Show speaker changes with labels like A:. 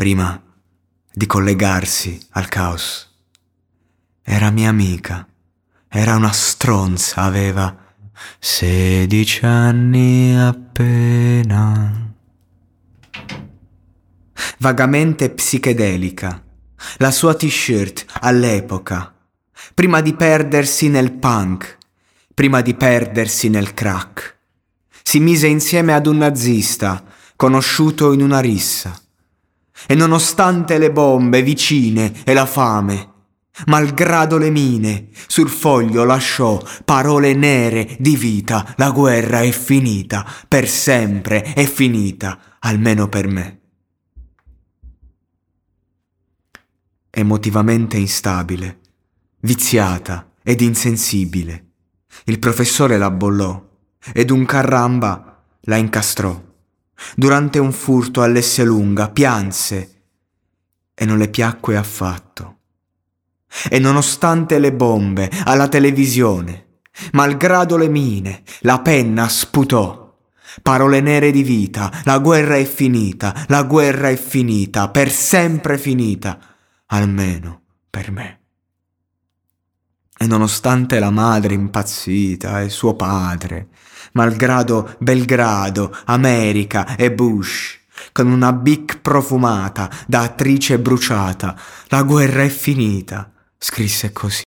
A: prima di collegarsi al caos. Era mia amica, era una stronza, aveva sedici anni appena. Vagamente psichedelica, la sua t-shirt all'epoca, prima di perdersi nel punk, prima di perdersi nel crack. Si mise insieme ad un nazista, conosciuto in una rissa e nonostante le bombe vicine e la fame, malgrado le mine, sul foglio lasciò parole nere di vita, la guerra è finita, per sempre è finita, almeno per me. Emotivamente instabile, viziata ed insensibile, il professore la bollò ed un carramba la incastrò. Durante un furto all'Esselunga pianse e non le piacque affatto. E nonostante le bombe alla televisione, malgrado le mine, la penna sputò. Parole nere di vita, la guerra è finita, la guerra è finita, per sempre finita, almeno per me. E nonostante la madre impazzita e suo padre, malgrado Belgrado, America e Bush, con una bic profumata da attrice bruciata, la guerra è finita, scrisse così.